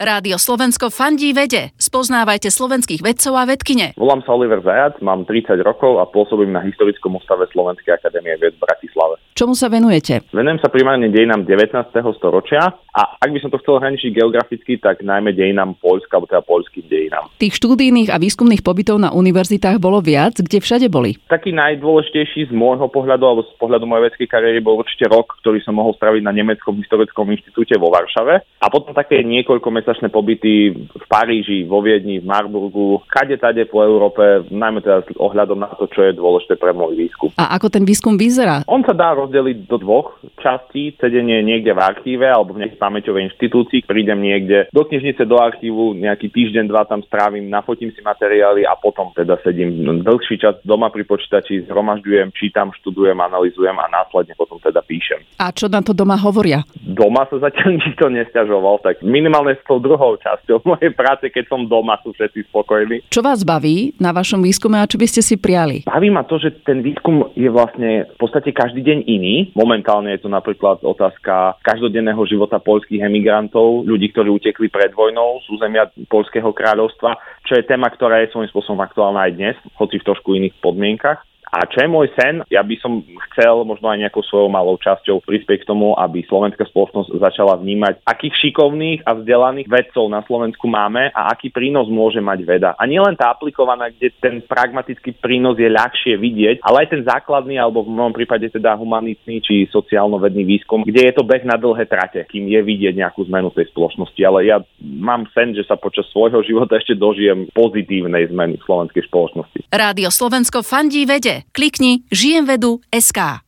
Rádio Slovensko fandí vede. Spoznávajte slovenských vedcov a vedkine. Volám sa Oliver Zajac, mám 30 rokov a pôsobím na Historickom ústave Slovenskej akadémie vied v Bratislave. Čomu sa venujete? Venujem sa primárne dejinám 19. storočia a ak by som to chcel hraničiť geograficky, tak najmä dejinám Poľska, alebo teda poľským dejinám. Tých štúdijných a výskumných pobytov na univerzitách bolo viac, kde všade boli. Taký najdôležitejší z môjho pohľadu alebo z pohľadu mojej vedskej kariéry bol určite rok, ktorý som mohol spraviť na Nemeckom historickom inštitúte vo Varšave a potom také niekoľko mesačné pobyty v Paríži, vo Viedni, v Marburgu, kade tade po Európe, najmä teda s ohľadom na to, čo je dôležité pre môj výskum. A ako ten výskum vyzerá? On sa dá rozdeliť do dvoch častí, sedenie niekde v archíve alebo v nejakej pamäťovej inštitúcii, prídem niekde do knižnice, do archívu, nejaký týždeň, dva tam strávim, nafotím si materiály a potom teda sedím dlhší čas doma pri počítači, zhromažďujem, čítam, študujem, analizujem a následne potom teda píšem. A čo na to doma hovoria? Doma sa zatiaľ nikto nesťažoval, tak minimálne s tou druhou časťou mojej práce, keď som doma, sú všetci spokojní. Čo vás baví na vašom výskume a čo by ste si priali? Baví ma to, že ten výskum je vlastne v podstate každý deň iný. Momentálne je to napríklad otázka každodenného života poľských emigrantov, ľudí, ktorí utekli pred vojnou z územia Polského kráľovstva, čo je téma, ktorá je svojím spôsobom aktuálna aj dnes, hoci v trošku iných podmienkach. A čo je môj sen? Ja by som chcel možno aj nejakou svojou malou časťou prispieť k tomu, aby slovenská spoločnosť začala vnímať, akých šikovných a vzdelaných vedcov na Slovensku máme a aký prínos môže mať veda. A nielen tá aplikovaná, kde ten pragmatický prínos je ľahšie vidieť, ale aj ten základný, alebo v môjom prípade teda humanitný či sociálno-vedný výskum, kde je to beh na dlhé trate, kým je vidieť nejakú zmenu tej spoločnosti. Ale ja mám sen, že sa počas svojho života ešte dožijem pozitívnej zmeny v slovenskej spoločnosti. Rádio Slovensko fandí vede. Klikni žijem vedu SK.